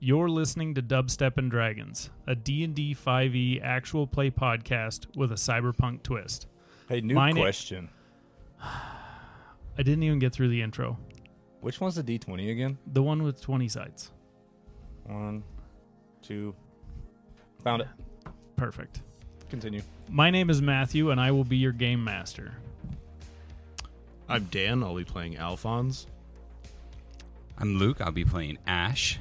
You're listening to Dubstep and Dragons, a D&D 5e E actual play podcast with a cyberpunk twist. Hey, new Mine- question. I didn't even get through the intro. Which one's the D20 again? The one with 20 sides. One, two. Found it. Perfect. Continue. My name is Matthew, and I will be your game master. I'm Dan. I'll be playing Alphonse. I'm Luke. I'll be playing Ash.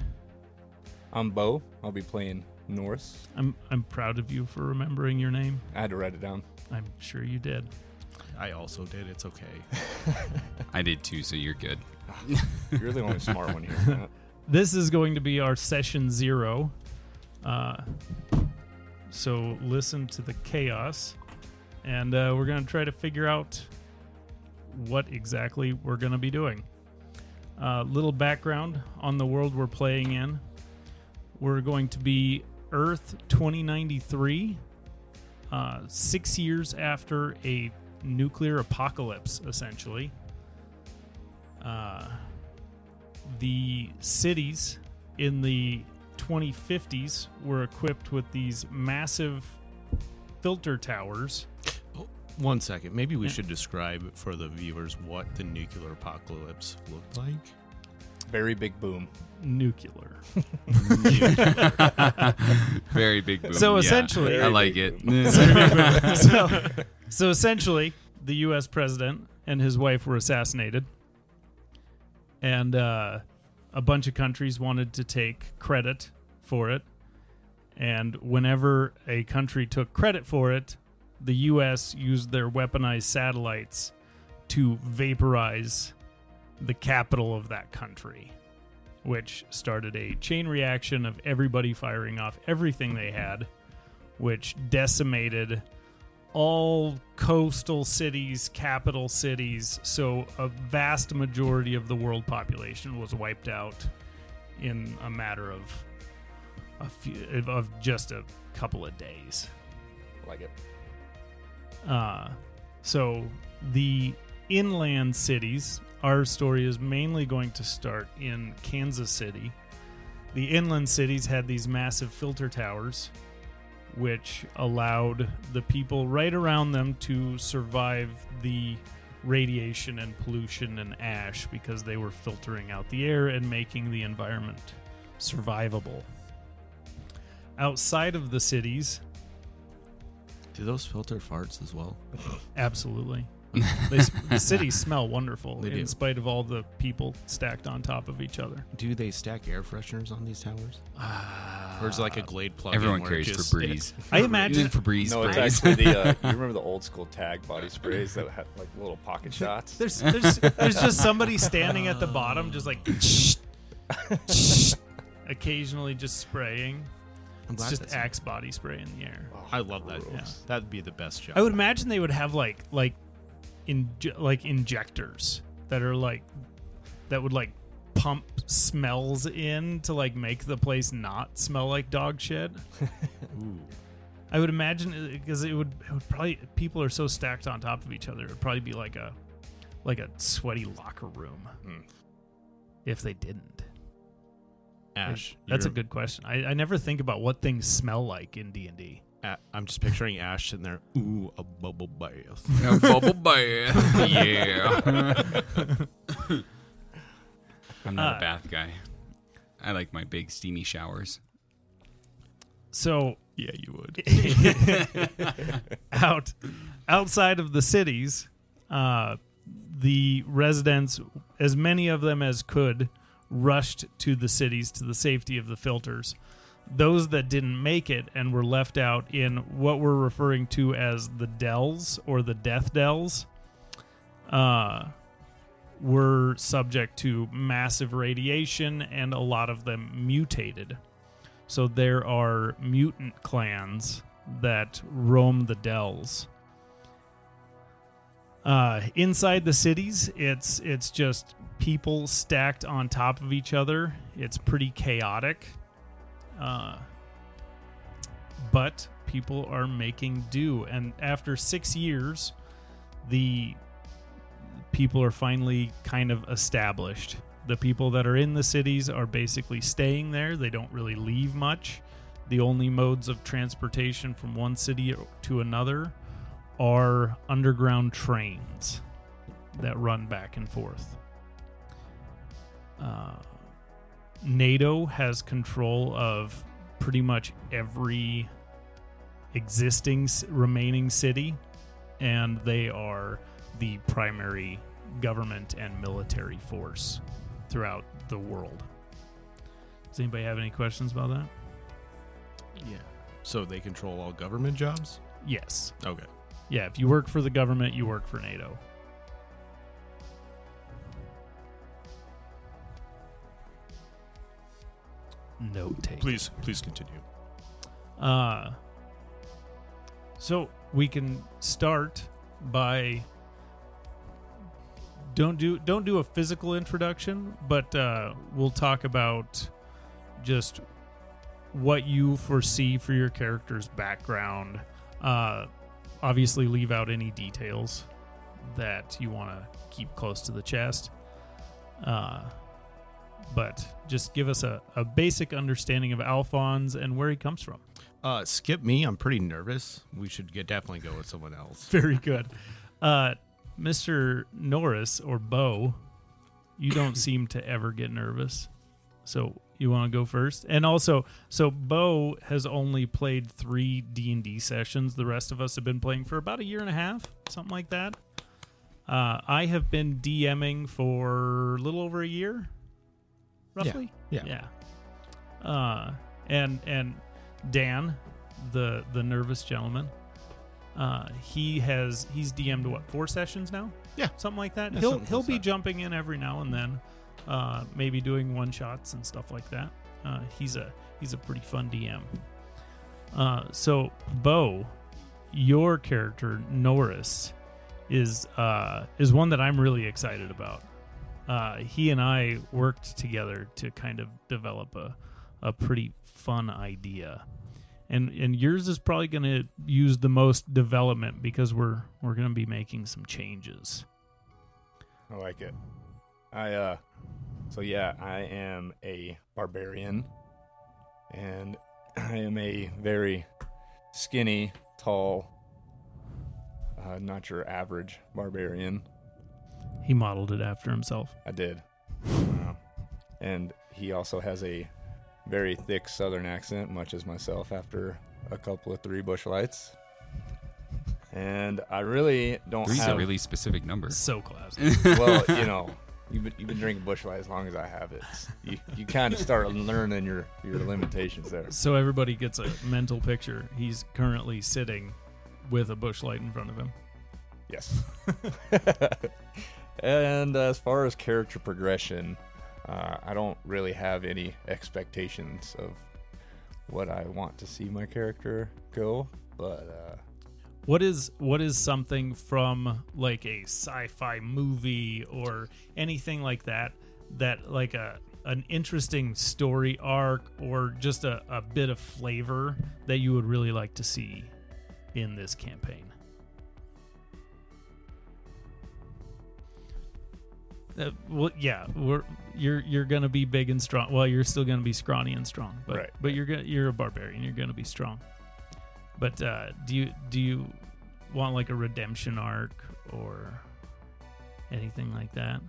I'm Bo. I'll be playing Norris. I'm I'm proud of you for remembering your name. I had to write it down. I'm sure you did. I also did. It's okay. I did too, so you're good. You're the only smart one here. Matt. This is going to be our session zero. Uh, so listen to the chaos, and uh, we're going to try to figure out what exactly we're going to be doing. Uh, little background on the world we're playing in. We're going to be Earth 2093, uh, six years after a nuclear apocalypse, essentially. Uh, the cities in the 2050s were equipped with these massive filter towers. One second. Maybe we Yeah. should describe for the viewers what the nuclear apocalypse looked like. Very big boom. Nuclear. Very big boom. So yeah. essentially- I like it. so, so essentially, the U.S. president and his wife were assassinated, and uh, a bunch of countries wanted to take credit for it. And whenever a country took credit for it, the U.S. used their weaponized satellites to vaporize the capital of that country, which started a chain reaction of everybody firing off everything they had which decimated all coastal cities, capital cities. So a vast majority of the world population was wiped out in a matter of a few of just a couple of days. Like it. Uh, so the inland cities, our story is mainly going to start in Kansas City. The inland cities had these massive filter towers, which allowed the people right around them to survive the radiation and pollution and ash because they were filtering out the air and making the environment survivable. Outside of the cities, Do those filter farts as well? Absolutely. They, the cities smell wonderful They in do. spite of all the people stacked on top of each other. Do they stack air fresheners on these towers? or is it like a Glade plug? Everyone carries Febreze. I imagine Febreze No, it's sprays. actually the. Uh, you remember the old school tag body sprays that had like little pocket shots? there's there's there's just somebody standing at the bottom, just like occasionally just spraying. I'm It's glad just that's- Axe body spray in the air. I love that. Yeah. That'd be the best job. I would imagine they would have like like in like injectors that are like that would like pump smells in to like make the place not smell like dog shit. Ooh. I would imagine because it would it would probably people are so stacked on top of each other. It would probably be like a like a sweaty locker room Hmm. if they didn't. Ash. That's a good question. I, I never think about what things smell like in D and D. A- I'm just picturing Ash sitting there. Ooh, a bubble bath. A bubble bath. yeah. I'm not Uh, a bath guy. I like my big steamy showers. So yeah, you would. out outside of the cities, uh, the residents, as many of them as could, rushed to the cities to the safety of the filters. Those that didn't make it and were left out in what we're referring to as the dells or the death dells, uh, were subject to massive radiation, and a lot of them mutated. So there are mutant clans that roam the dells. Uh, inside the cities, it's it's just people stacked on top of each other. It's pretty chaotic. Uh, but people are making do, and after six years, the people are finally kind of established. The people that are in the cities are basically staying there. They don't really leave much. The only modes of transportation from one city to another are underground trains that run back and forth. Uh, NATO has control of pretty much every existing remaining city, and they are the primary government and military force throughout the world. Does anybody have any questions about that? Yeah. So they control all government jobs? Yes. Okay. Yeah, if you work for the government, you work for NATO. Note take. Please, please continue. Uh, so we can start by don't do don't do a physical introduction, but uh, we'll talk about just what you foresee for your character's background. Uh, obviously, leave out any details that you want to keep close to the chest. Uh, but just give us a, a basic understanding of Alphonse and where he comes from. Uh, skip me. I'm pretty nervous. We should get, definitely go with someone else. Very good. Uh, Mr. Norris or Bo, you don't seem to ever get nervous. So you want to go first? And also, so Bo has only played three D&D sessions. The rest of us have been playing for about a year and a half, something like that. Uh, I have been DMing for a little over a year, roughly. yeah. Yeah. Uh, and and Dan, the the nervous gentleman, uh, he has he's DM'd what four sessions now? Yeah. something like that. Yeah, he'll he'll be that. jumping in every now and then, uh, maybe doing one shots and stuff like that. Uh, he's a he's a pretty fun DM. Uh, so Bo, your character Norris is uh, is one that I'm really excited about. Uh, he and I worked together to kind of develop a a pretty fun idea. And and yours is probably going to use the most development because we're we're going to be making some changes. I like it. I uh so yeah, I am a barbarian and I am a very skinny, tall uh, not your average barbarian. He modeled it after himself. I did. Uh, and he also has a very thick southern accent, much as myself after a couple of three Busch Lights. And I really don't Three's have a really specific number. So classic. well, you know, you've been, you've been drinking Busch Light as long as I have it. You, you kind of start learning your, your limitations there. so everybody gets a mental picture. He's currently sitting with a Busch Light in front of him. Yes. and as far as character progression, uh, I don't really have any expectations of what I want to see my character go, but uh, What is what is something from like a sci-fi movie or anything like that that like a an interesting story arc or just a, a bit of flavor that you would really like to see in this campaign? Uh, well, yeah, we're you're you're gonna be big and strong. Well, you're still gonna be scrawny and strong, but Right, but you're gonna you're a barbarian. You're gonna be strong. But uh, do you do you want like a redemption arc or anything like that?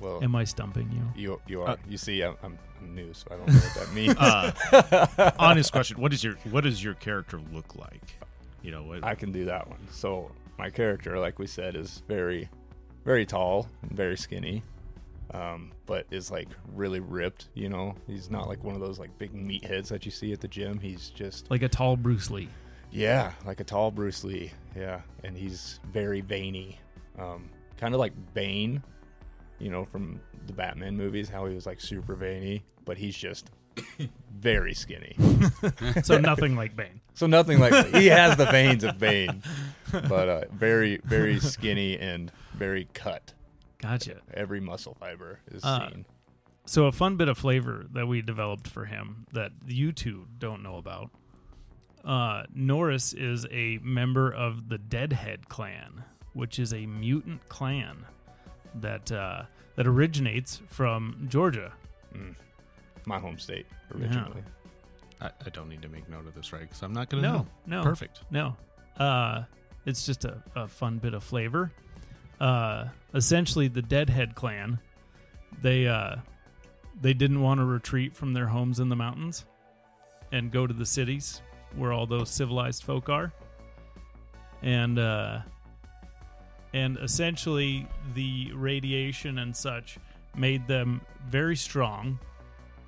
well, Am I stumping you? you you are. Uh, you see, I'm, I'm, I'm new, so I don't know what that means. Uh, honest question: What is your what does your character look like? You know, what, I can do that one. So my character, like we said, is very, very tall and very skinny, um, but is like really ripped. You know, he's not like one of those like big meatheads that you see at the gym. He's just Like a tall Bruce Lee. yeah, like a tall Bruce Lee. Yeah, and he's very veiny, um, kind of like Bane. You know, from the Batman movies, how he was like super veiny, but he's just very skinny. So nothing like Bane. So nothing like he has the veins of Bane, but uh, very very skinny and very cut. Gotcha. Every muscle fiber is Uh, seen. So a fun bit of flavor that we developed for him that you two don't know about. Uh, Norris is a member of the Deadhead clan, which is a mutant clan that uh, that originates from Georgia. Mm. My home state originally. I, I don't need to make note of this, right? Because I'm not going to No, know. no, Perfect. no. Uh, it's just a, a fun bit of flavor. Uh, essentially, the Deadhead clan, they uh, they didn't want to retreat from their homes in the mountains and go to the cities where all those civilized folk are, and uh, and essentially the radiation and such made them very strong.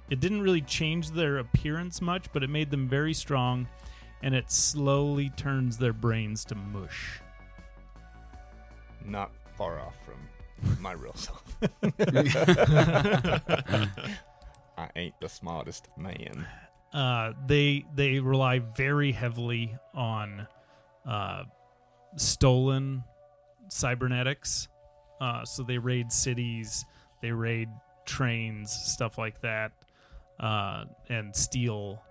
It didn't really change their appearance much, but it made them very strong and it slowly turns their brains to mush. Not far off from my real self. I ain't the smartest man. Uh, they they rely very heavily on uh, stolen cybernetics. Uh, so they raid cities, they raid trains, stuff like that, uh, and steal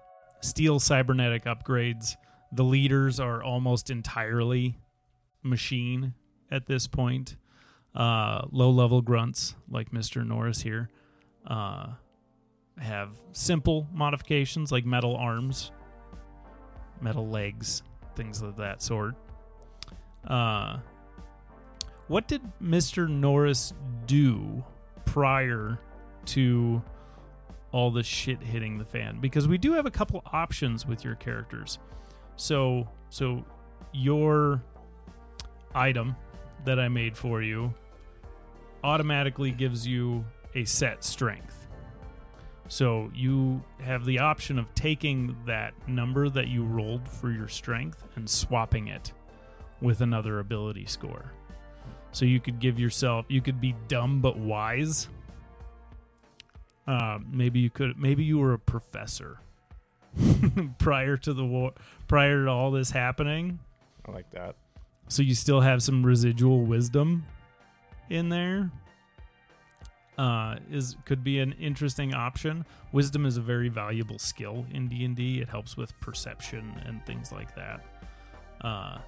steal cybernetic upgrades. The leaders are almost entirely machine at this point. Uh, low level grunts like Mister Norris here. Uh, have simple modifications like metal arms, metal legs, things of that sort. Uh, what did Mr. Norris do prior to all the shit hitting the fan? Because we do have a couple options with your characters. So, so your item that I made for you automatically gives you a set strength. So you have the option of taking that number that you rolled for your strength and swapping it with another ability score. So you could give yourself you could be dumb but wise. Uh, maybe you could maybe you were a professor prior to the war prior to all this happening. I like that. So you still have some residual wisdom in there. Uh, is could be an interesting option. Wisdom is a very valuable skill in D and D. It helps with perception and things like that. Uh,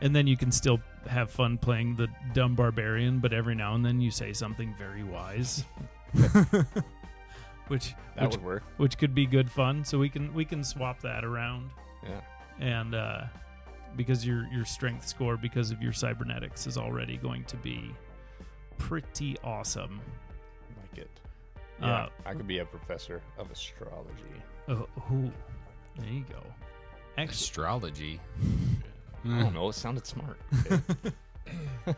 and then you can still have fun playing the dumb barbarian, but every now and then you say something very wise, which That which, would work. which could be good fun. So we can we can swap that around Yeah. and uh, because your your strength score because of your cybernetics is already going to be pretty awesome. I like it. Yeah. Uh, I could be a professor of astrology. Oh, ooh, there you go. Actually, Astrology. I don't know. It sounded smart.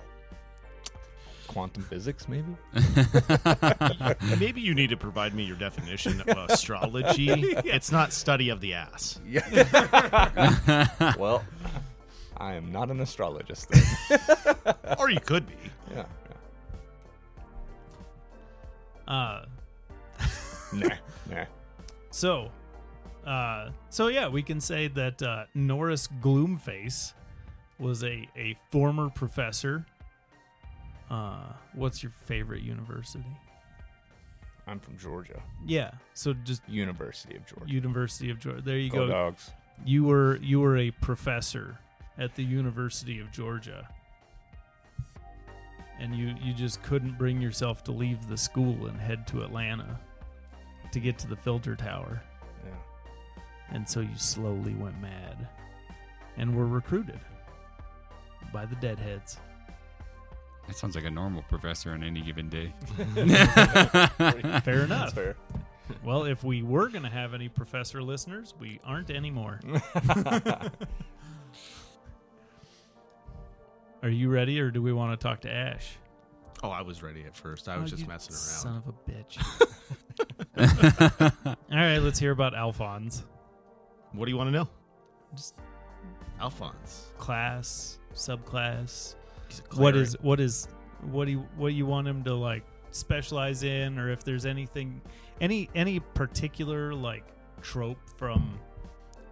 Quantum physics, maybe? Maybe you need to provide me your definition of astrology. It's not study of the ass. Yeah. well, I am not an astrologist. Then. Or you could be. yeah. uh, Nah. Nah. so, uh, so yeah, we can say that uh, Norris Gloomface was a a former professor. Uh, what's your favorite university? I'm from Georgia. Yeah, so just University of Georgia. University of Georgia. There you Go go. dogs. You were you were a professor at the University of Georgia. And you you just couldn't bring yourself to leave the school and head to Atlanta to get to the filter tower. Yeah. And so you slowly went mad and were recruited by the deadheads. That sounds like a normal professor on any given day. Fair enough. That's fair. Well, if we were going to have any professor listeners, we aren't anymore. Are you ready or do we want to talk to Ash? Oh, I was ready at first. I oh, was Oh, just you messing Son around. of a bitch. All right, let's hear about Alphonse. What do you want to know? Just Alphonse. class, subclass. He's a What cleric. is what is what do you what you want him to like specialize in or if there's anything any any particular like trope from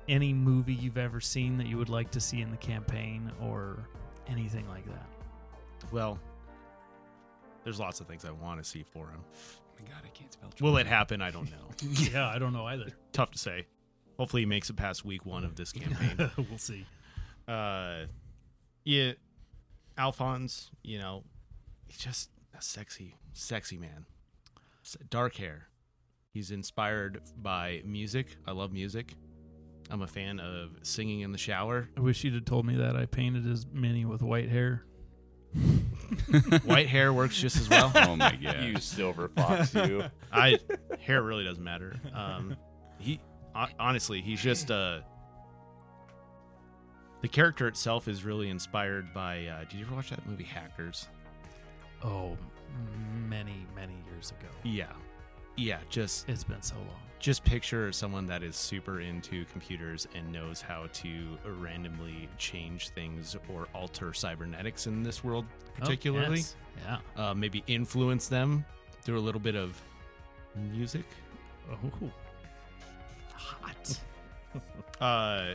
any movie you've ever seen that you would like to see in the campaign or anything like that. Well, there's lots of things I want to see for him. Oh my god, I can't spell. Will it happen? I don't know. yeah, I don't know either. Tough to say. Hopefully, he makes it past week one of this campaign. we'll see. uh, yeah, Alphonse, you know, he's just a sexy, sexy man, dark hair. He's inspired by music. I love music. I'm a fan of singing in the shower. I wish you'd have told me that. I painted as many with white hair. White hair works just as well. Oh my god. You silver fox, you. I hair really doesn't matter. Um, he honestly, he's just uh, the character itself is really inspired by. Uh, did you ever watch that movie Hackers? Oh, many, many years ago. Yeah, yeah. Just It's been so long. just picture someone that is super into computers and knows how to randomly change things or alter cybernetics in this world, particularly. Oh, yes. Yeah. uh, maybe influence them through a little bit of music. Oh, hot. Uh,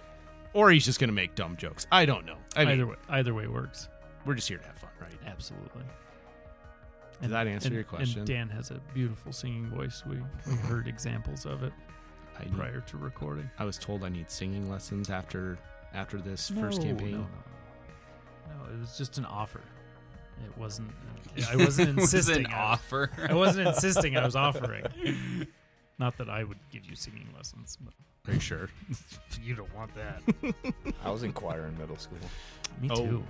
or he's just gonna make dumb jokes. I don't know. I mean, either way, either way works. we're just here to have fun, right? Absolutely. Does that answer and- your question? And Dan has a beautiful singing voice. We, we heard examples of it I, need- prior to recording. I was told I need singing lessons after after this first campaign. No, no, no. No, it was just an offer. It wasn't. I wasn't It was insisting. an I- offer. I wasn't insisting. I was offering. Not that I would give you singing lessons, but Are you sure? you don't want that. I was in choir in middle school. Me Oh. too.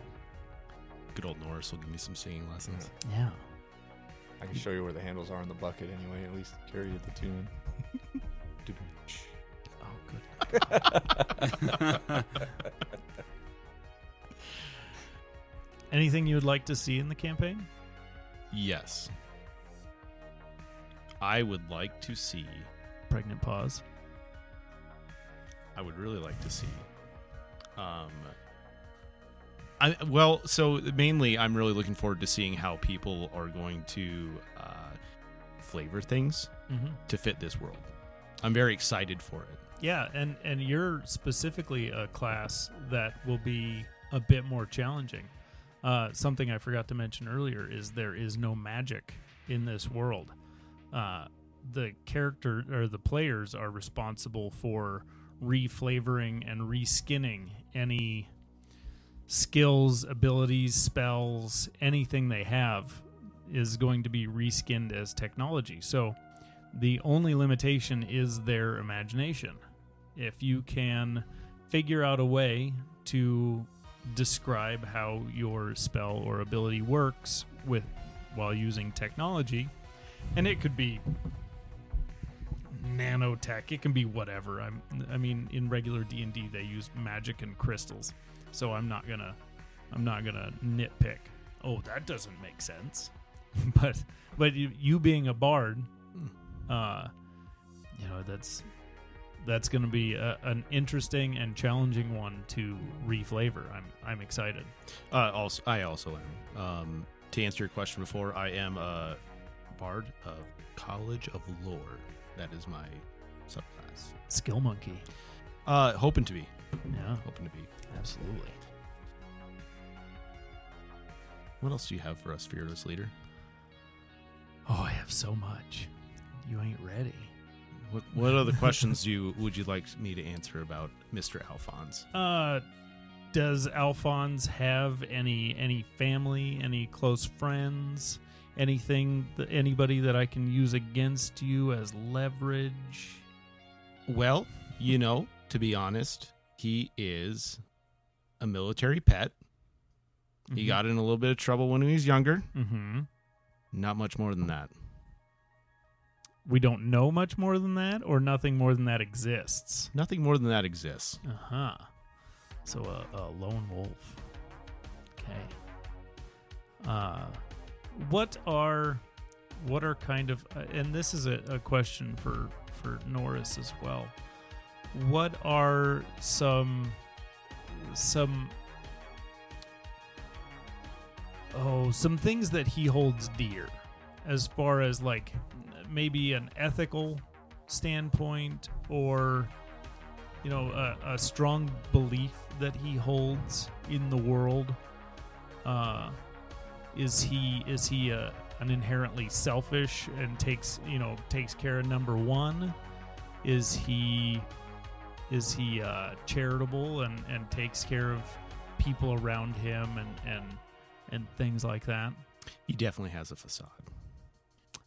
Good old Norris will give me some singing lessons. Yeah. I can show you where the handles are in the bucket anyway. At least carry the tune. Oh, good. Anything you would like to see in the campaign? Yes. I would like to see. Pregnant pause. I would really like to see. Um. I well, so mainly I'm really looking forward to seeing how people are going to uh, flavor things Mm-hmm. to fit this world. I'm very excited for it. Yeah, and and you're specifically a class that will be a bit more challenging. Uh, something I forgot to mention earlier is there is no magic in this world. Uh, the character or the players are responsible for reflavoring and reskinning any skills, abilities, spells, anything they have is going to be reskinned as technology. So the only limitation is their imagination. If you can figure out a way to describe how your spell or ability works with while using technology, and it could be nanotech, it can be whatever. I'm I mean in regular D&D they use magic and crystals. So I'm not to I'm not to nitpick. Oh, that doesn't make sense. but but you, you being a bard uh, you know that's that's going to be a, an interesting and challenging one to reflavor. I'm I'm excited. Uh, also, I also am. Um, to answer your question before, I am a bard of College of Lore. That is my subclass. Skill monkey. Uh, hoping to be. Yeah, Hoping to be. absolutely. What else do you have for us, fearless leader? Oh, I have so much. You ain't ready. What What other questions do you would you like me to answer about Mister Alphonse? Uh, does Alphonse have any any family, any close friends, anything that anybody that I can use against you as leverage? Well, you know, to be honest, he is a military pet. He got in a little bit of trouble when he was younger. Mm-hmm. Not much more than that. We don't know much more than that, or nothing more than that exists. Nothing more than that exists. Uh huh. So a, a lone wolf. Okay. Uh, what are what are kind of uh, and this is a, a question for for Norris as well. What are some some oh some things that he holds dear as far as like maybe an ethical standpoint or you know a, a strong belief that he holds in the world uh is he is he a, an inherently selfish and takes you know takes care of number one is he is he uh charitable and and takes care of people around him and and and things like that He definitely has a facade.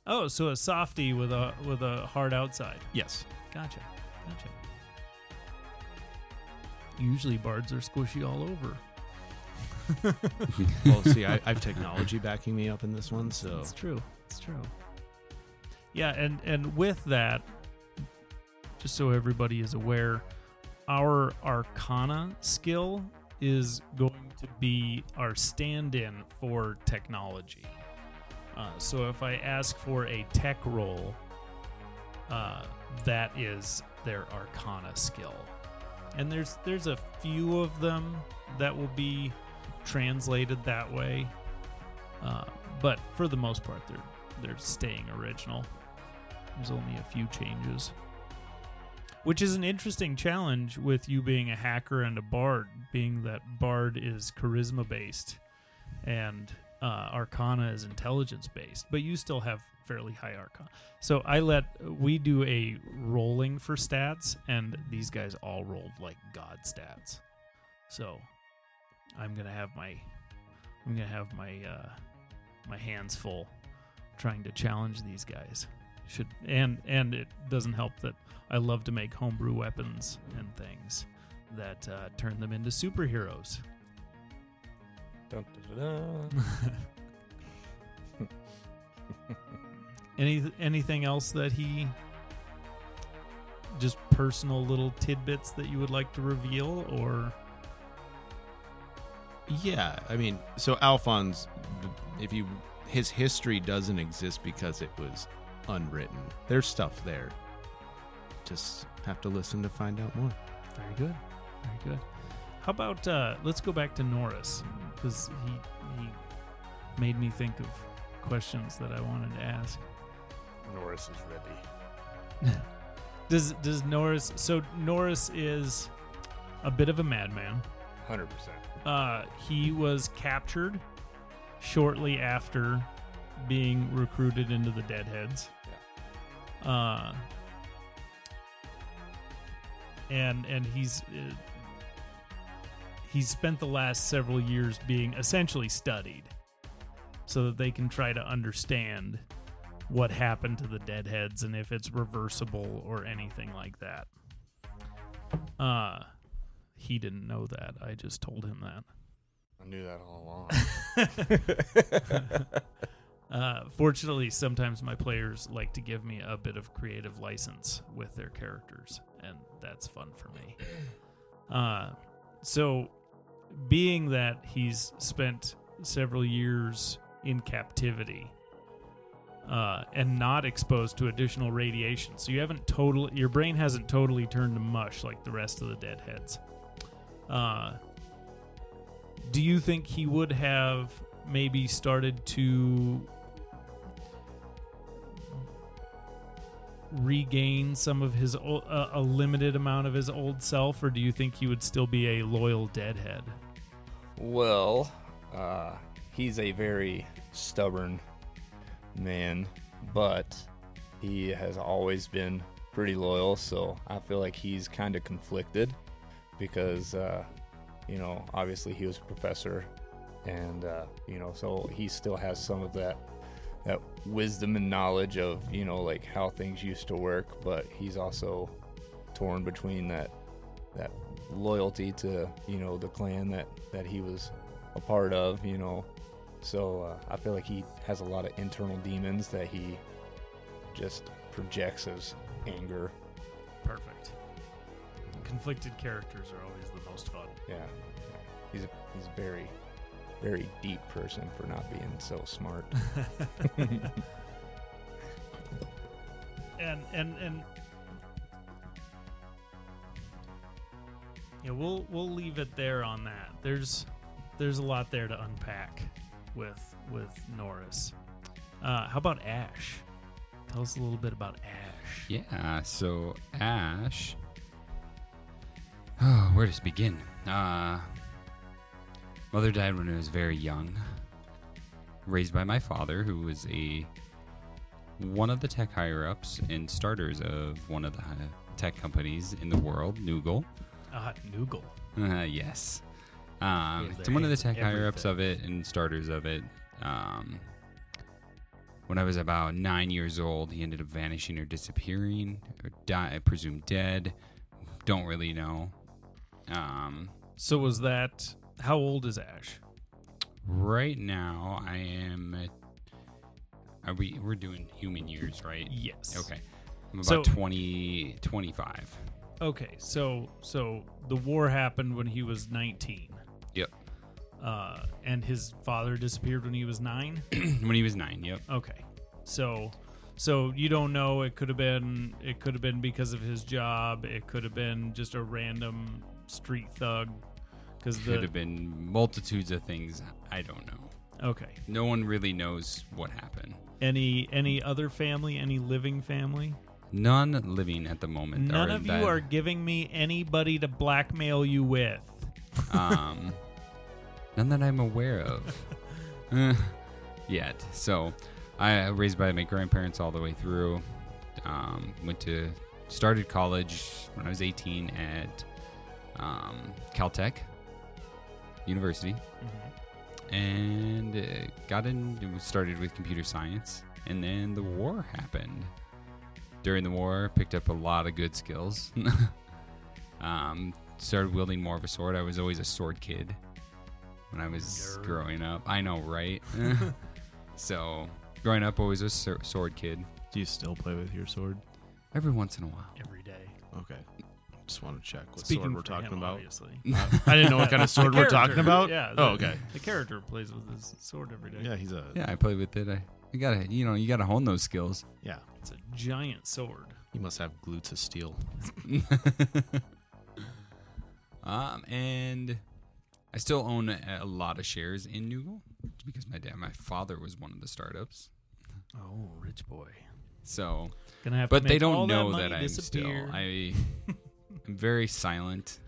Oh, so a softie with a with a hard outside. Yes. Gotcha. Gotcha. Usually bards are squishy all over. Well, see, I, I have technology backing me up in this one, so It's true. It's true. Yeah, and and with that, just so everybody is aware, our Arcana skill is going to be our stand-in for technology. Uh, so if I ask for a tech roll, uh, that is their Arcana skill, and there's there's a few of them that will be translated that way. Uh, but for the most part, they're they're staying original. There's only a few changes, which is an interesting challenge with you being a hacker and a bard, being that bard is charisma based, and uh, arcana is intelligence based. But you still have fairly high arcana. So I let we do a rolling for stats, and these guys all rolled like god stats. So I'm gonna have my I'm gonna have my uh, my hands full trying to challenge these guys. Should and and it doesn't help that I love to make homebrew weapons and things that uh, turn them into superheroes. Dun, dun, dun. Any anything else that he just personal little tidbits that you would like to reveal or yeah. I mean, so Alphonse, if you his history doesn't exist because it was unwritten. There's stuff there. Just have to listen to find out more. Very good. Very good. How about uh, let's go back to Norris because he he made me think of questions that I wanted to ask. Norris is ready. Does does Norris? So Norris is a bit of a madman. Hundred percent. Uh, he was captured shortly after being recruited into the Deadheads. Uh, and and he's uh, he's spent the last several years being essentially studied, so that they can try to understand what happened to the Deadheads and if it's reversible or anything like that. Uh, he didn't know that. I just told him that. I knew that all along. Uh, fortunately, sometimes my players like to give me a bit of creative license with their characters, and that's fun for me. Uh, so, being that he's spent several years in captivity uh, and not exposed to additional radiation, so you haven't totally, your brain hasn't totally turned to mush like the rest of the deadheads. Uh, do you think he would have maybe started to regain some of his uh, a limited amount of his old self or do you think he would still be a loyal deadhead well, uh, he's a very stubborn man, but he has always been pretty loyal. So I feel like he's kind of conflicted because, uh, you know, obviously he was a professor, and uh, you know, so he still has some of that that wisdom and knowledge of you know like how things used to work, but he's also torn between that that loyalty to you know the clan that that he was a part of you know. So uh, i feel like he has a lot of internal demons that he just projects as anger. Perfect conflicted characters are always the most fun. Yeah. He's a, he's a very very deep person for not being so smart. And and and yeah we'll we'll leave it there on that. There's there's a lot there to unpack with with norris. Uh how about ash? Tell us a little bit about ash. Yeah, so Ash. Oh, where to begin? Uh, mother died when I was very young. Raised by my father, who was a one of the tech higher ups and starters of one of the tech companies in the world, Noogle. uh noogle Uh, yes. Um, to one of the tech higher ups of it and starters of it. Um, when I was about nine years old, he ended up vanishing or disappearing, or die, I presume dead. Don't really know. Um, So was that how old is Ash? right now, I am. Are we? We're doing human years, right? Yes. Okay. I'm about twenty, twenty-five. 20, 25. Okay. So so the war happened when he was 19. Yep. Uh, and his father disappeared when he was nine. when he was nine. Yep. Okay. So so you don't know it could have been it could have been because of his job, it could have been just a random street thug cuz Could the have been multitudes of things. I don't know. Okay. No one really knows what happened. Any any other family, any living family? None living at the moment. None of that- you are giving me anybody to blackmail you with. um, none that I'm aware of Eh, yet. So, I raised by my grandparents all the way through. Um, went to started college when I was 18 at um, Caltech University, and uh, got in. Started with computer science, and then the war happened. During the war, picked up a lot of good skills. um, started wielding more of a sword. I was always a sword kid when I was Nerd. growing up. I know, right? so, growing up, always a s- sword kid. Do you still play with your sword? Every once in a while. Every day. Okay. Just want to check what Speaking sword we're talking him, about. obviously. I didn't know what kind of sword we're talking about. Yeah. oh, okay. The character plays with his sword every day. Yeah, he's a Yeah, I play with it. I, you gotta, you know, you gotta hone those skills. yeah. It's a giant sword. You must have glutes of steel. um, and I still own a, a lot of shares in Noogle because my dad, my father was one of the startups. Oh, rich boy. So, Gonna have but to they make all don't know that, that, I'm disappear. still. I, I'm very silent.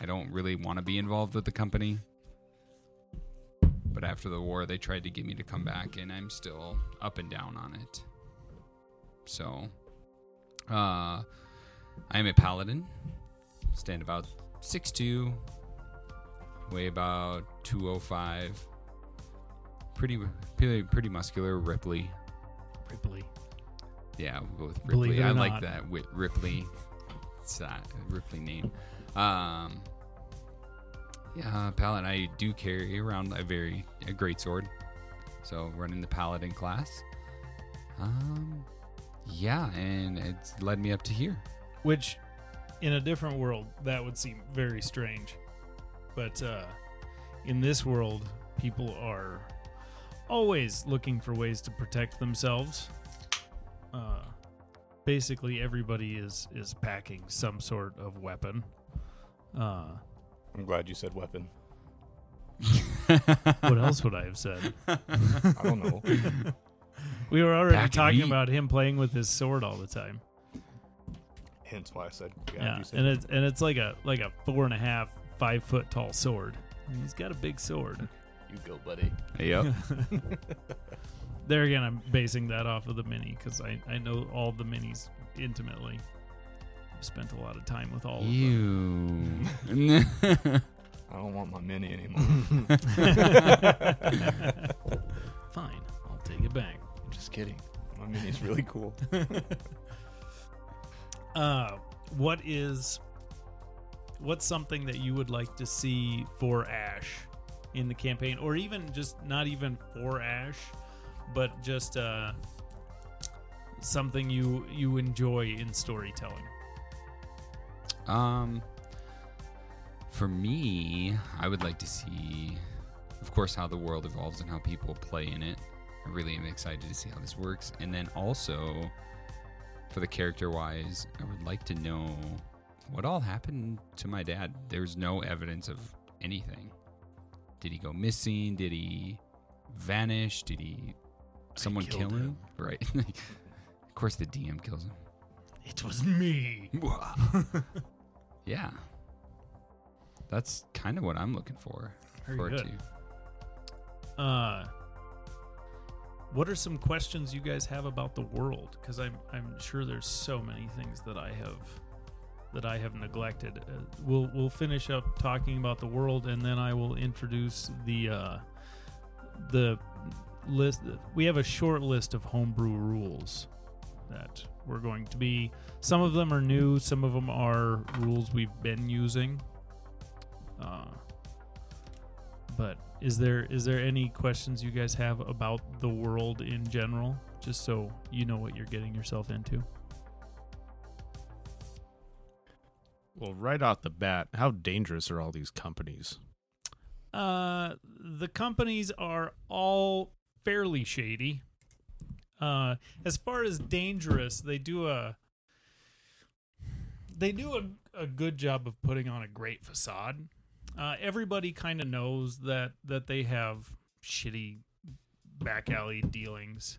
I don't really want to be involved with the company. But after the war, they tried to get me to come back, and I'm still up and down on it. So, uh, I'm a paladin. Stand about 6'2", weigh about 205. Pretty, pretty, pretty muscular. Ripley. Ripley. Yeah, we'll go with Ripley. I like that Ripley. It's that Ripley name. Um, yeah, Paladin. I do carry around a very a great sword. So running the Paladin class. Um, yeah, and it's led me up to here. Which, in a different world, that would seem very strange. But uh, in this world, people are always looking for ways to protect themselves. Uh, basically, everybody is is packing some sort of weapon. Uh, I'm glad you said weapon. what else would I have said? I don't know. We were already Packing talking heat. about him playing with his sword all the time. Hence why I said. glad Yeah, you said and it's and it's like a like a four and a half, five foot tall sword. And he's got a big sword. you go, buddy. yep. there again, I'm basing that off of the mini because I I know all the minis intimately. i Spent a lot of time with all of them. You. I don't want my mini anymore. Fine, I'll take it back. Just kidding. My mini's really cool. Uh, what is what's something that you would like to see for Ash in the campaign, or even just not even for Ash, but just uh, something you you enjoy in storytelling? Um, for me, I would like to see, of course, how the world evolves and how people play in it. I really am excited to see how this works. And then also, for the character wise, I would like to know what all happened to my dad. There's no evidence of anything. Did he go missing? Did he vanish? Did he someone kill him? him. Right. of course, the DM kills him. It was me. yeah. That's kind of what I'm looking for. Very for good. to. Uh, what are some questions you guys have about the world? Because I'm I'm sure there's so many things that I have that I have neglected. Uh, we'll we'll finish up talking about the world, and then I will introduce the uh, the list. We have a short list of homebrew rules that we're going to be. Some of them are new. Some of them are rules we've been using. Uh, but is there is there any questions you guys have about the world in general, just so you know what you're getting yourself into? Well, right off the bat, how dangerous are all these companies? Uh, the companies are all fairly shady. Uh, as far as dangerous, they do a they do a, a good job of putting on a great facade. Uh, everybody kind of knows that that they have shitty back alley dealings,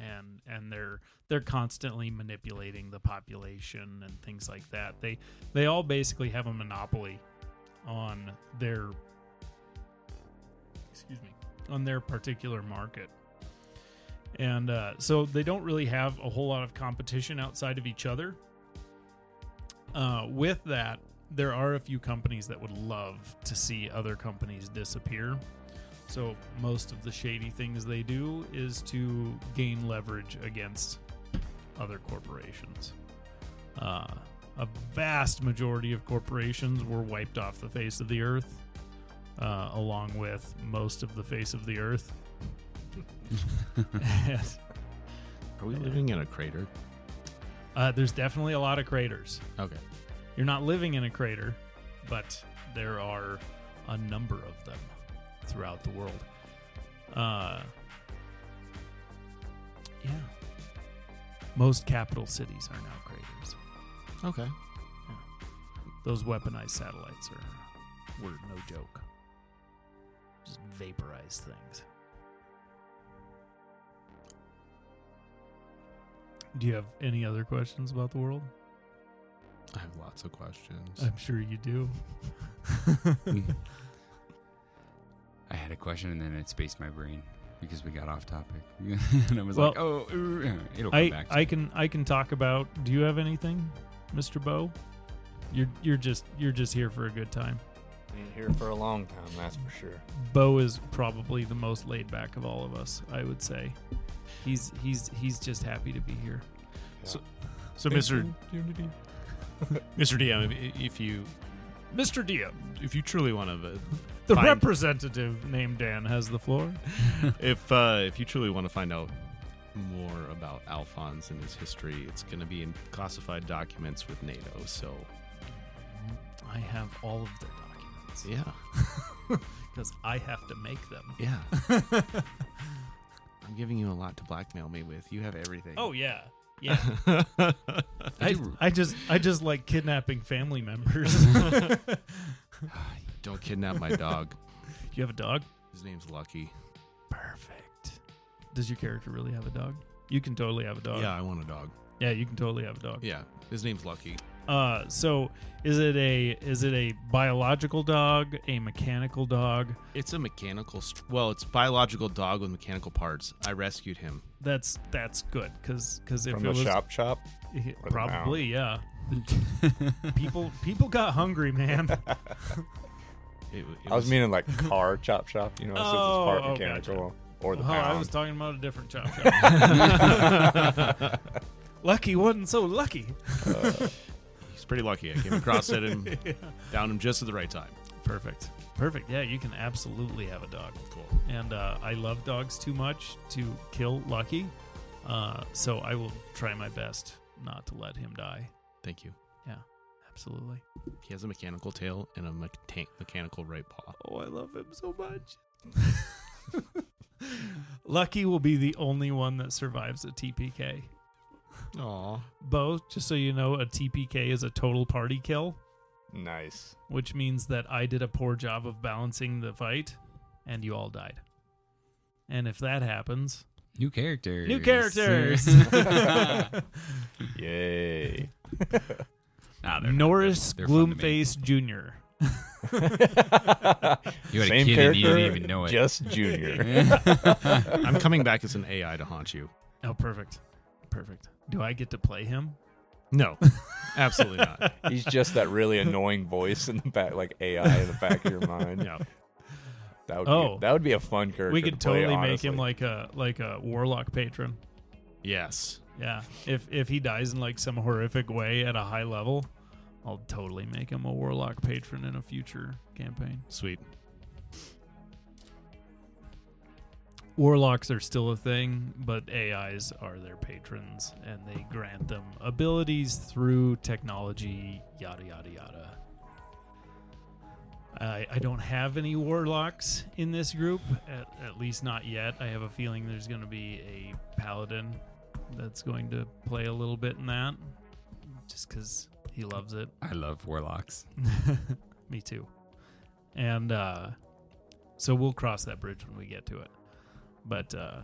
and and they're they're constantly manipulating the population and things like that. They they all basically have a monopoly on their excuse me on their particular market. And uh, so they don't really have a whole lot of competition outside of each other. Uh, with that there are a few companies that would love to see other companies disappear. So most of the shady things they do is to gain leverage against other corporations. Uh, a vast majority of corporations were wiped off the face of the earth uh, along with most of the face of the earth. And, Are we living in a crater? uh, there's definitely a lot of craters. Okay. You're not living in a crater, but there are a number of them throughout the world. Uh, yeah. Most capital cities are now craters. Okay. Those weaponized satellites are were no joke. Just vaporize things. Do you have any other questions about the world? I have lots of questions. I'm sure you do. I had a question and then it spaced my brain because we got off topic. and I was Well, like, oh, it'll come I back. To I me. can I can talk about. Do you have anything, Mr. Bo? You're you're just you're just here for a good time. Been here for a long time, that's for sure. Bo is probably the most laid back of all of us. I would say. He's he's he's just happy to be here. So, so Mr. Mr. DM, if, if you Mr. DM, if you truly want to, the Fine. representative named Dan has the floor. if uh, if you truly want to find out more about Alphonse and his history, it's going to be in classified documents with NATO. So I have all of their documents yeah, because I have to make them. yeah. I'm giving you a lot to blackmail me with. You have everything. Oh yeah, yeah. I I, I just I just like kidnapping family members. Don't kidnap my dog. you have a dog? His name's Lucky. Perfect. Does your character really have a dog? You can totally have a dog. Yeah, I want a dog. Yeah, you can totally have a dog. Yeah, his name's Lucky. Uh, so is it a is it a biological dog, a mechanical dog? It's a mechanical. Well, it's a biological dog with mechanical parts. I rescued him. That's that's good because because if From it the was shop shop. probably yeah. people people got hungry, man. It, it I was meaning like car chop shop, you know, since it's Oh, part oh, mechanical. Or the oh, I was talking about a different chop shop. lucky wasn't so lucky. He's pretty lucky. I came across it and found him just at the right time. Perfect. Perfect. Yeah, you can absolutely have a dog. Cool. And uh, I love dogs too much to kill Lucky. Uh, so I will try my best not to let him die. Thank you. Yeah, absolutely. He has a mechanical tail and a mecha- mechanical right paw. Oh, I love him so much. Lucky will be the only one that survives a TPK. Aw. Bo, just so you know, a TPK is a total party kill, nice. which means that I did a poor job of balancing the fight and you all died. And if that happens, New characters. new characters. Yay. Nah, they're not Norris good. They're fun to make. Gloomface Jr. You had a Same kid and you didn't even know it. just junior. I'm coming back as an AI to haunt you. Oh, perfect. Perfect. Do I get to play him? No, absolutely not. He's just that really annoying voice in the back, like AI in the back of your mind. Yeah. That would Oh. be, that would be a fun character. we to could play, totally make him like a like a warlock patron. Yes. Yeah, if if he dies in like some horrific way at a high level, I'll totally make him a warlock patron in a future campaign. Sweet. Warlocks are still a thing, but AIs are their patrons, and they grant them abilities through technology. Yada yada yada. I, I don't have any warlocks in this group, at, at least not yet. I have a feeling there's going to be a paladin that's going to play a little bit in that, just because he loves it. I love warlocks. Me too. And uh, so we'll cross that bridge when we get to it. But uh,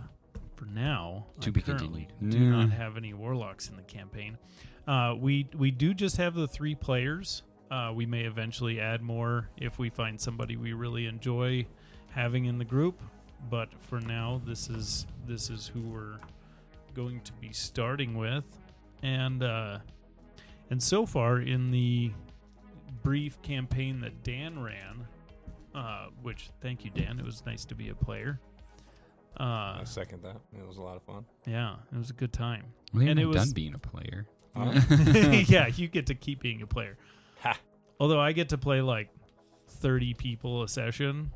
for now, To I be continued. do not Mm. have any warlocks in the campaign. Uh, we we do just have the three players. Uh, we may eventually add more if we find somebody we really enjoy having in the group. But for now, this is this is who we're going to be starting with, and uh, and so far in the brief campaign that Dan ran, uh, which thank you, Dan. It was nice to be a player. Uh, I second that. It was a lot of fun. yeah, it was a good time. We And haven't it was- done being a player. Huh? yeah, you get to keep being a player. Ha. Although I get to play like 30 people a session,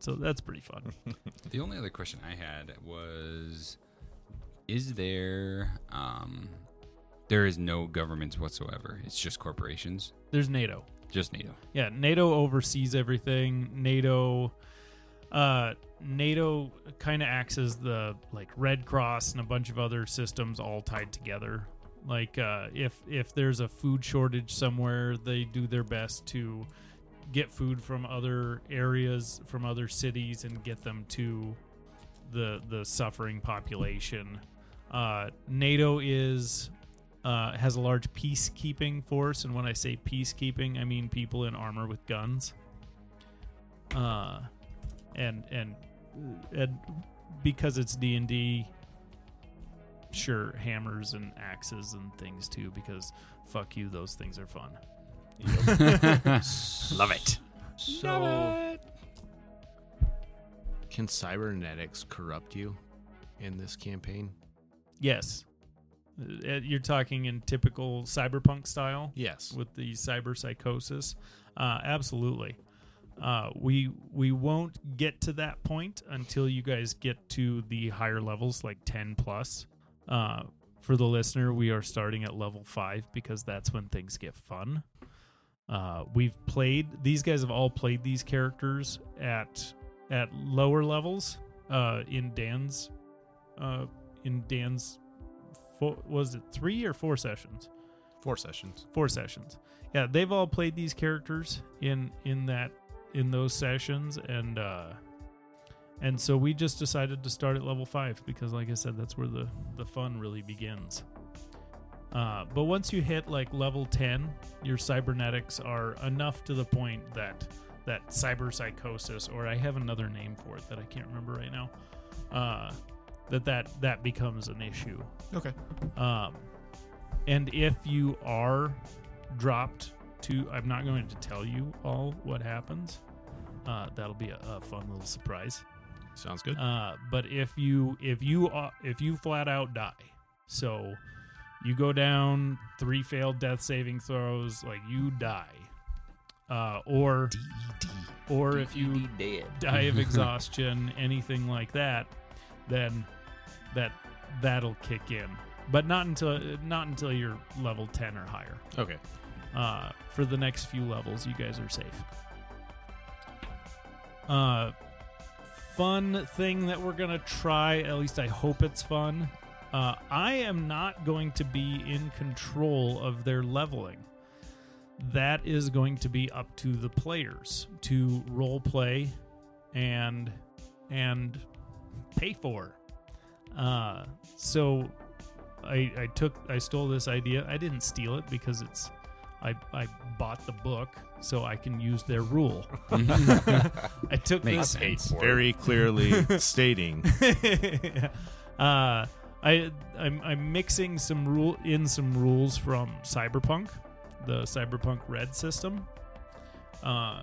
so that's pretty fun. The only other question I had was is there um there is no governments whatsoever. It's just corporations. There's NATO. Just NATO. Yeah, NATO oversees everything. NATO uh NATO kind of acts as the like Red Cross and a bunch of other systems all tied together. Like uh if if there's a food shortage somewhere, they do their best to get food from other areas, from other cities and get them to the the suffering population. Uh NATO is uh, has a large peacekeeping force, and when I say peacekeeping, I mean people in armor with guns. Uh, and and and because it's D and D, sure, hammers and axes and things too. Because fuck you, those things are fun. Love it. So, can cybernetics corrupt you in this campaign? Yes, Uh, you're talking in typical cyberpunk style. Yes. with the cyber psychosis. Uh, absolutely. Uh, we we won't get to that point until you guys get to the higher levels, like ten plus. Uh, for the listener, we are starting at level five because that's when things get fun. Uh, we've played; these guys have all played these characters at at lower levels. Uh, in Dan's, uh, in Dan's, fo- was it three or four sessions? Four sessions. four sessions. Yeah, they've all played these characters in in that in those sessions, and uh, and so we just decided to start at level five because, like I said, that's where the the fun really begins. Uh, but once you hit like level ten, your cybernetics are enough to the point that that cyber psychosis, or I have another name for it that I can't remember right now, uh, that that that becomes an issue. Okay. Um, and if you are dropped to, I'm not going to tell you all what happens. Uh, that'll be a, a fun little surprise. Sounds good. Uh, but if you if you uh, if you flat out die, so you go down three failed death saving throws, like you die, uh, or or if you die of exhaustion, anything like that, then that that'll kick in. But not until not until you're level ten or higher. Okay. Uh, for the next few levels, you guys are safe. Uh, fun thing that we're gonna try. At least I hope it's fun. Uh, I am not going to be in control of their leveling. That is going to be up to the players to role play and and pay for. Uh, so I, I took I stole this idea. I didn't steal it because it's I I bought the book so I can use their rule. I took Makes this sense. Very clearly stating. uh, I I'm, I'm mixing some rule in some rules from Cyberpunk, the Cyberpunk Red system, uh,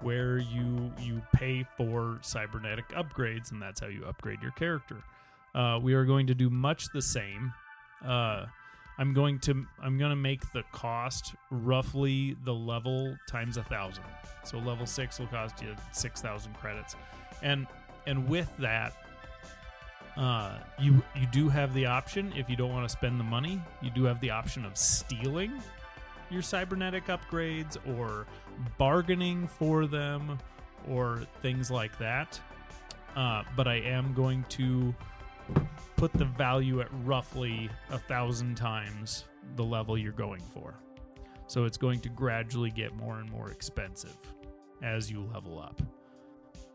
where you you pay for cybernetic upgrades, and that's how you upgrade your character. Uh, we are going to do much the same. Uh, I'm going to I'm going to make the cost roughly the level times a thousand. So level six will cost you six thousand credits, and and with that, uh, you you do have the option if you don't want to spend the money, you do have the option of stealing your cybernetic upgrades or bargaining for them or things like that. Uh, but I am going to put the value at roughly a thousand times the level you're going for. So it's going to gradually get more and more expensive as you level up.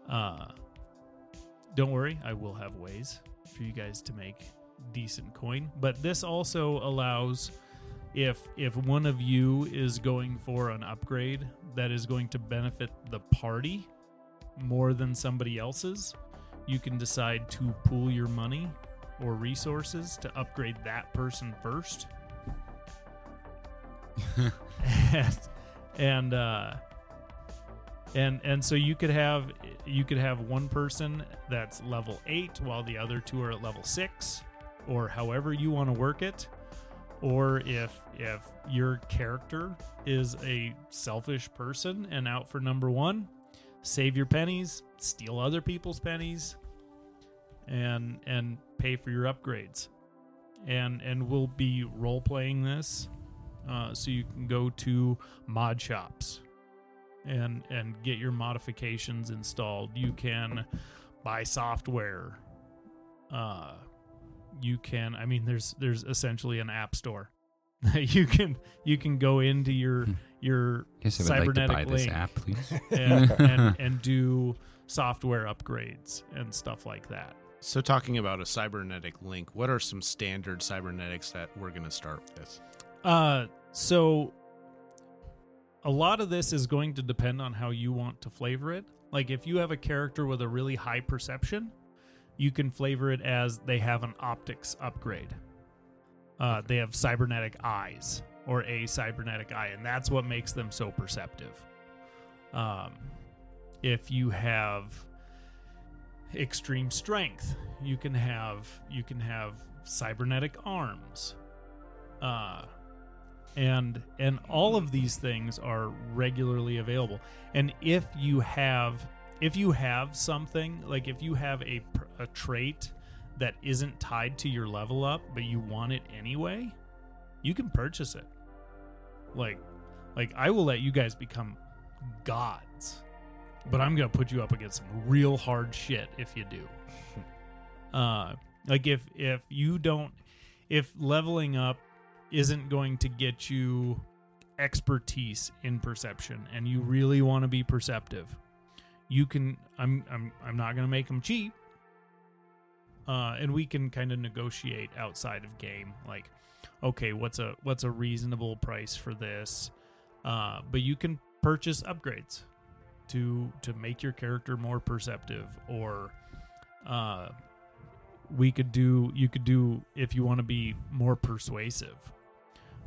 Uh, don't worry, I will have ways for you guys to make decent coin. But this also allows if if one of you is going for an upgrade that is going to benefit the party more than somebody else's, you can decide to pool your money or resources to upgrade that person first. and and uh and and so you could have you could have one person that's level 8 while the other two are at level 6 or however you want to work it or if if your character is a selfish person and out for number 1 save your pennies steal other people's pennies and and pay for your upgrades. And and we'll be role playing this uh, so you can go to mod shops and and get your modifications installed. You can buy software. Uh you can i mean there's there's essentially an app store. You can you can go into your Hmm. Your Guess I would like to cybernetic buy this link app, please. and, and and do software upgrades and stuff like that So, talking about a cybernetic link, what are some standard cybernetics that we're going to start with? Uh, so a lot of this is going to depend on how you want to flavor it. Like if you have a character with a really high perception, you can flavor it as they have an optics upgrade. Uh, they have cybernetic eyes or a cybernetic eye, and that's what makes them so perceptive. Um, if you have extreme strength, you can have you can have cybernetic arms. Uh, and and all of these things are regularly available and if you have if you have something like if you have a a trait that isn't tied to your level up but you want it anyway you can purchase it like like i will let you guys become gods but i'm gonna put you up against some real hard shit if you do. Uh like if if you don't if leveling up isn't going to get you expertise in perception and you really want to be perceptive you can i'm i'm i'm not going to make them cheap. Uh and we can kind of negotiate outside of game like okay what's a what's a reasonable price for this? Uh but you can purchase upgrades to to make your character more perceptive or uh we could do you could do if you want to be more persuasive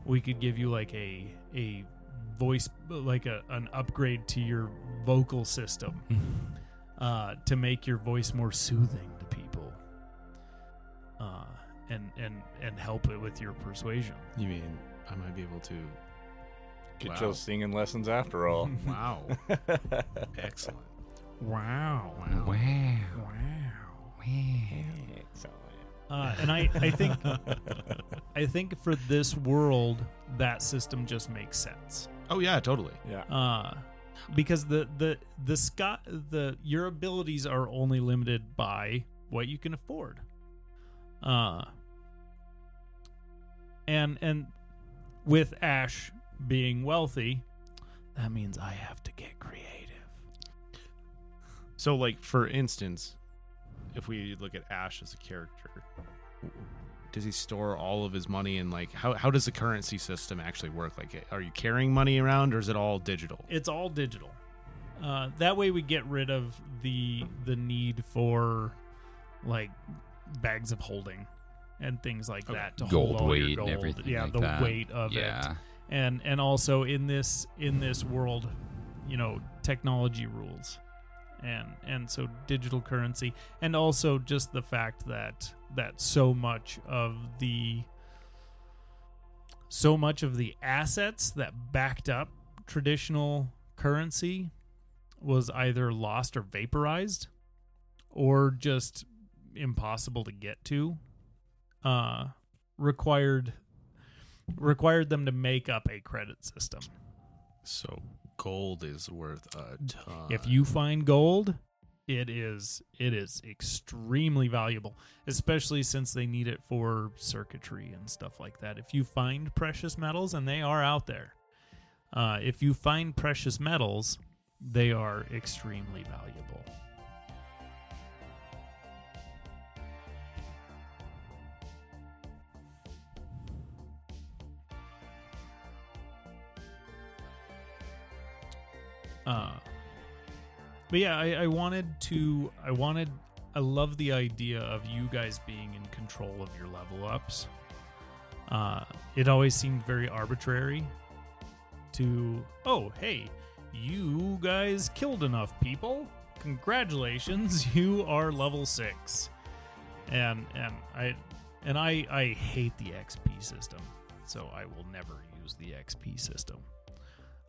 we could give you like a a voice like a an upgrade to your vocal system uh to make your voice more soothing to people. Uh and and and help it with your persuasion You mean I might be able to? Get Wow. those singing lessons after all. Wow, excellent. wow wow. Wow. wow Excellent. uh and i i think i think for this world that system just makes sense Oh yeah, totally. Yeah. uh because the the the scott the your abilities are only limited by what you can afford uh and and with ash being wealthy that means i have to get creative So, like for instance, if we look at Ash as a character, does he store all of his money in like how how does the currency system actually work? Like, are you carrying money around, or is it all digital? it's all digital uh, that way we get rid of the the need for like bags of holding and things like Okay. that to Gold hold all your weight and gold. everything yeah like the that. weight of it and and also in this in this world you know technology rules and and so digital currency and also just the fact that that so much of the so much of the assets that backed up traditional currency was either lost or vaporized or just impossible to get to uh required required them to make up a credit system. So gold is worth a ton. if you find gold it is it is extremely valuable especially since they need it for circuitry and stuff like that. If you find precious metals and they are out there uh, if you find precious metals they are extremely valuable uh but yeah I, I wanted to i wanted i love the idea of you guys being in control of your level ups. Uh it always seemed very arbitrary to oh hey you guys killed enough people. Congratulations you are level six. And and i and i i hate the xp system so i will never use the xp system.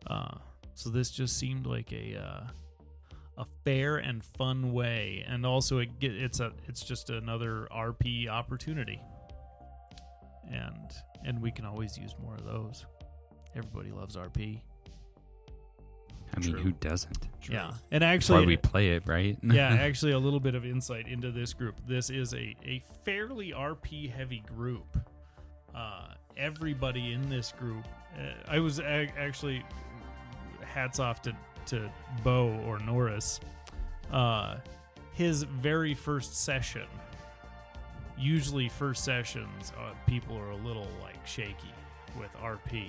Uh so this just seemed like a uh a fair and fun way and also it get, it's a it's just another rp opportunity and and we can always use more of those everybody loves rp I mean, True. who doesn't? yeah and That's why actually we play it, right? yeah, actually, a little bit of insight into this group. This is a, a fairly RP heavy group. Uh, everybody in this group, uh, I was a- actually hats off to to Bo or Norris. Uh, his very first session. Usually, first sessions, uh, people are a little like shaky with RP,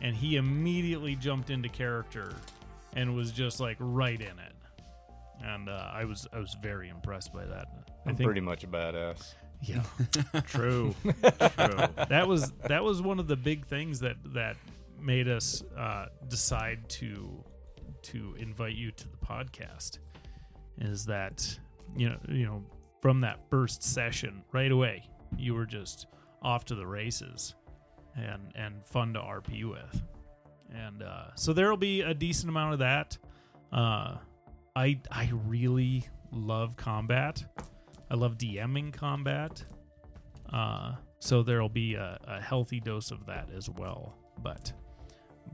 and he immediately jumped into character and was just like right in it and uh, I was I was very impressed by that. I I'm think, pretty much a badass. yeah, true, true. That was that was one of the big things that that made us uh, decide to to invite you to the podcast. Is that you know you know from that first session right away you were just off to the races and and fun to RP with. And uh, so there'll be a decent amount of that. Uh, I I really love combat. I love DMing combat. Uh, so there'll be a, a healthy dose of that as well. But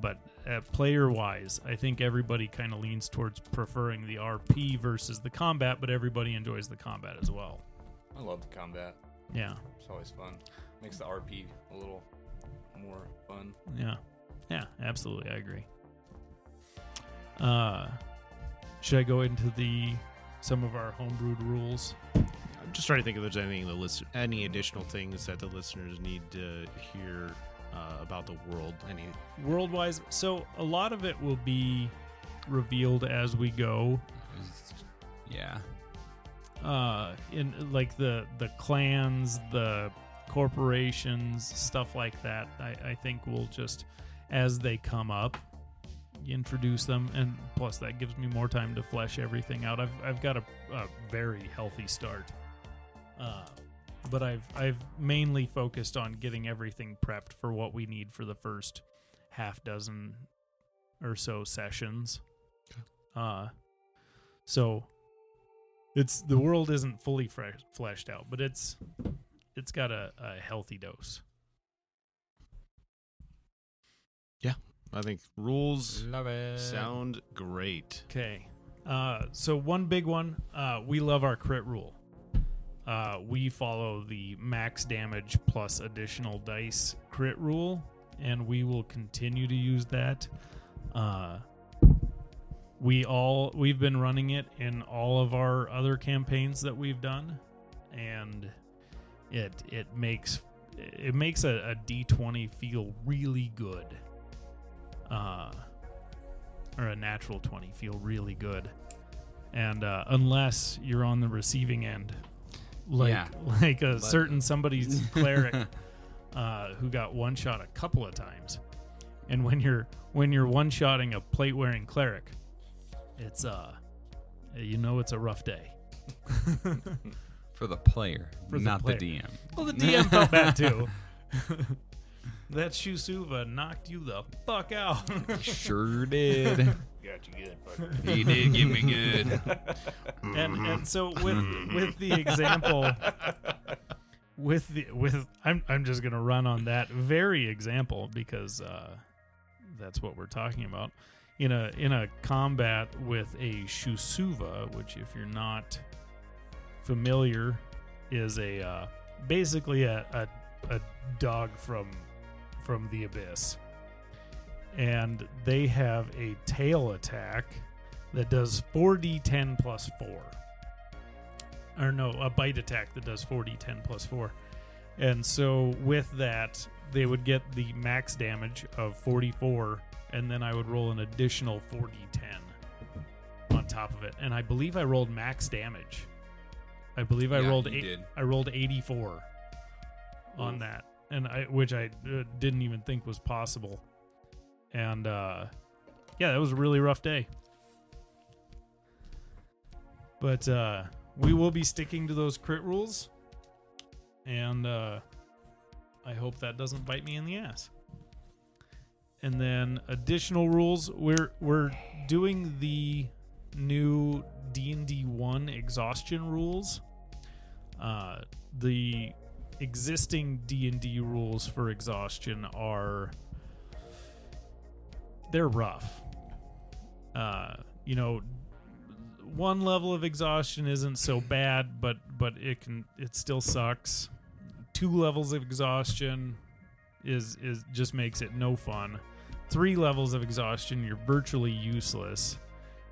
but uh, player wise, I think everybody kind of leans towards preferring the RP versus the combat, but everybody enjoys the combat as well. I love the combat. Yeah, It's always fun. Makes the RP a little more fun. yeah, yeah. Absolutely, I agree. Uh, should I go into the some of our homebrewed rules? I'm just trying to think if there's anything the list, any additional things that the listeners need to hear uh, about the world. Any world wise so a lot of it will be revealed as we go yeah. uh in like the the clans the corporations stuff like that i i think we'll just as they come up introduce them and plus that gives me more time to flesh everything out i've i've got a, a very healthy start uh but i've i've mainly focused on getting everything prepped for what we need for the first half dozen or so sessions uh so it's the world isn't fully fresh, fleshed out, but it's it's got a, a healthy dose. Yeah, I think rules Love it. sound great. Okay. Uh, so one big one, uh, we love our crit rule. Uh, we follow the max damage plus additional dice crit rule, and we will continue to use that. Uh, we all we've been running it in all of our other campaigns that we've done, and it it makes it makes a, a D twenty feel really good. Uh, or a natural 20 feel really good and uh, unless you're on the receiving end like Yeah. like a certain somebody's cleric uh, who got one shot a couple of times and when you're when you're one shotting a plate wearing cleric it's uh, you know, it's a rough day. For the player, For the not player. the DM. Well, the DM felt bad too. That Shoosuva knocked you the fuck out. Sure did. Got you good, fucker. he did give me good. and and so with with the example with the with I'm I'm just gonna run on that very example because uh, that's what we're talking about in a in a combat with a Shoosuva, which if you're not familiar, is a uh, basically a, a a dog from from the abyss, and they have a tail attack that does 4d10 plus 4. Or no, a bite attack that does 4d10 plus 4. And so with that, they would get the max damage of 44, and then I would roll an additional 4d10 on top of it. And I believe I rolled max damage. I believe I Yeah, rolled eight, did. I rolled 84 on Oof. that, and I which I uh, didn't even think was possible. And uh, yeah, that was a really rough day. But uh, we will be sticking to those crit rules, and uh, I hope that doesn't bite me in the ass. And then additional rules, we're we're doing the new D and D one exhaustion rules. Uh, the existing D and D rules for exhaustion are they're rough. Uh, you know, one level of exhaustion isn't so bad, but but it can it still sucks. Two levels of exhaustion is is just makes it no fun. Three levels of exhaustion, you're virtually useless.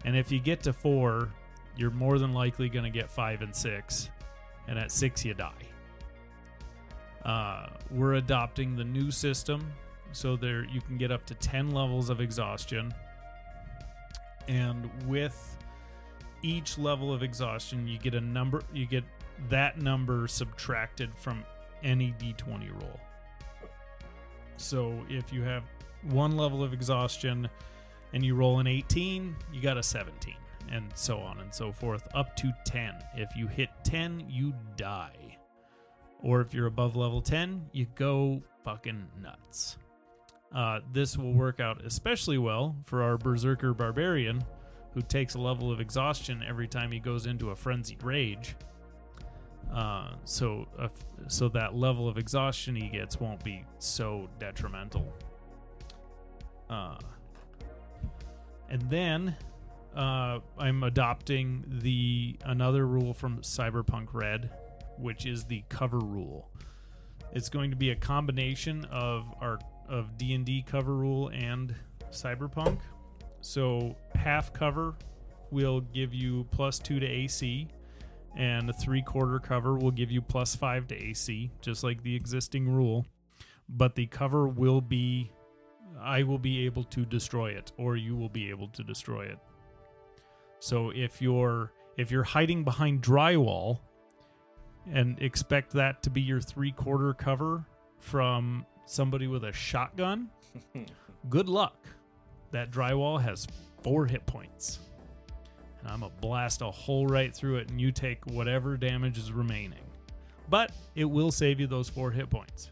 And if you get to four, you're more than likely going to get five and six. And at six, you die. Uh, we're adopting the new system, so there you can get up to ten levels of exhaustion. And with each level of exhaustion, you get a number. You get that number subtracted from any d20 roll. So if you have one level of exhaustion and you roll an 18, you got a 17, and so on and so forth, up to 10. If you hit 10, you die. Or if you're above level 10, you go fucking nuts. Uh, this will work out especially well for our Berserker Barbarian, who takes a level of exhaustion every time he goes into a frenzied rage. Uh, so, uh, so that level of exhaustion he gets won't be so detrimental. Uh, and then uh, I'm adopting the another rule from Cyberpunk Red, which is the cover rule. It's going to be a combination of our of D and D cover rule and Cyberpunk. So half cover will give you plus two to AC, and a three quarter cover will give you plus five to AC, just like the existing rule. But the cover will be, I will be able to destroy it, or you will be able to destroy it. So if you're if you're hiding behind drywall and expect that to be your three quarter cover from somebody with a shotgun, good luck. That drywall has four hit points. And I'm going to blast a hole right through it, and you take whatever damage is remaining. But it will save you those four hit points.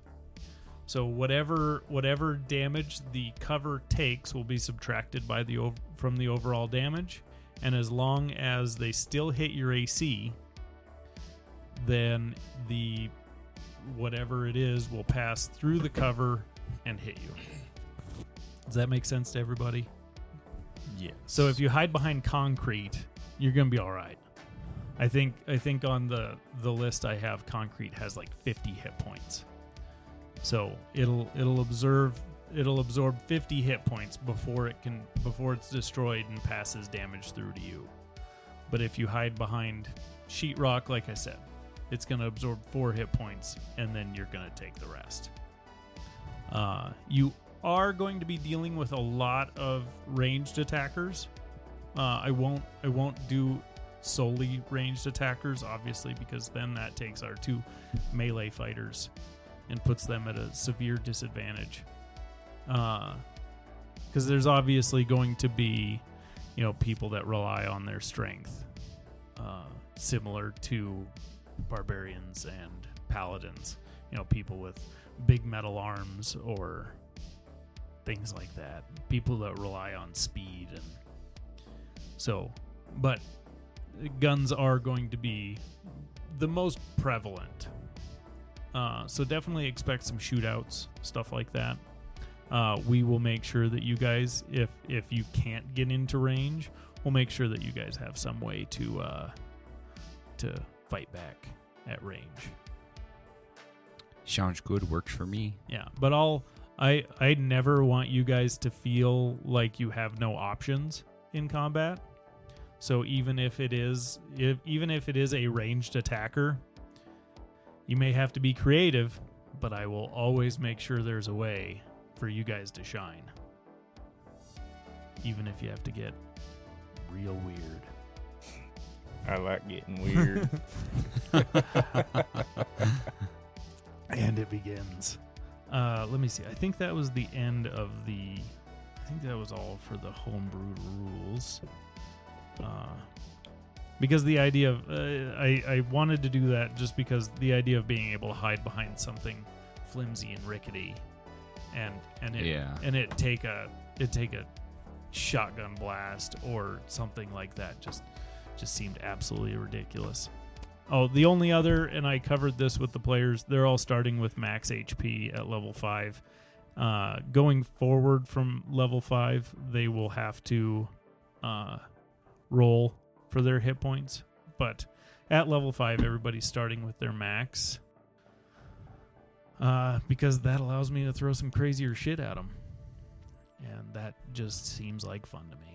So whatever whatever damage the cover takes will be subtracted by the from the overall damage, and as long as they still hit your AC, then the whatever it is will pass through the cover and hit you. Does that make sense to everybody? Yeah. So if you hide behind concrete, you're gonna be all right. I think I think on the the list I have, concrete has like 50 hit points. So it'll it'll observe it'll absorb 50 hit points before it can before it's destroyed and passes damage through to you. But if you hide behind sheetrock, like I said, it's gonna absorb four hit points and then you're gonna take the rest. Uh, you are going to be dealing with a lot of ranged attackers. Uh, I won't I won't do solely ranged attackers, obviously, because then that takes our two melee fighters and puts them at a severe disadvantage. Because there's obviously going to be you know, people that rely on their strength, uh, similar to barbarians and paladins. You know, people with big metal arms or things like that. People that rely on speed and so, but guns are going to be the most prevalent. Uh, so definitely expect some shootouts, stuff like that. Uh, we will make sure that you guys, if if you can't get into range, we'll make sure that you guys have some way to uh, to fight back at range. Sounds good. Works for me. Yeah, but I'll I I never want you guys to feel like you have no options in combat. So even if it is if even if it is a ranged attacker, you may have to be creative, but I will always make sure there's a way for you guys to shine. Even if you have to get real weird. I like getting weird. and it begins. Uh, let me see. I think that was the end of the. I think that was all for the homebrew rules. Uh, because the idea of uh, I I wanted to do that just because the idea of being able to hide behind something flimsy and rickety, and and it Yeah. and it take a it take a shotgun blast or something like that just just seemed absolutely ridiculous. Oh, the only other, and I covered this with the players, they're all starting with max HP at level 5. Uh, going forward from level 5, they will have to uh, roll for their hit points. But at level 5, everybody's starting with their max. Uh, because that allows me to throw some crazier shit at them. And that just seems like fun to me.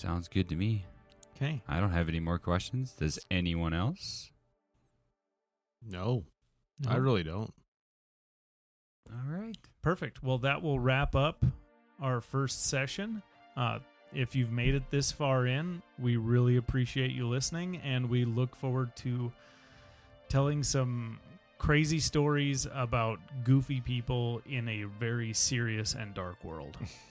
Sounds good to me. Okay. I don't have any more questions. Does anyone else? No, I really don't. All right. Perfect. Well, that will wrap up our first session. Uh, if you've made it this far in, we really appreciate you listening, and we look forward to telling some crazy stories about goofy people in a very serious and dark world.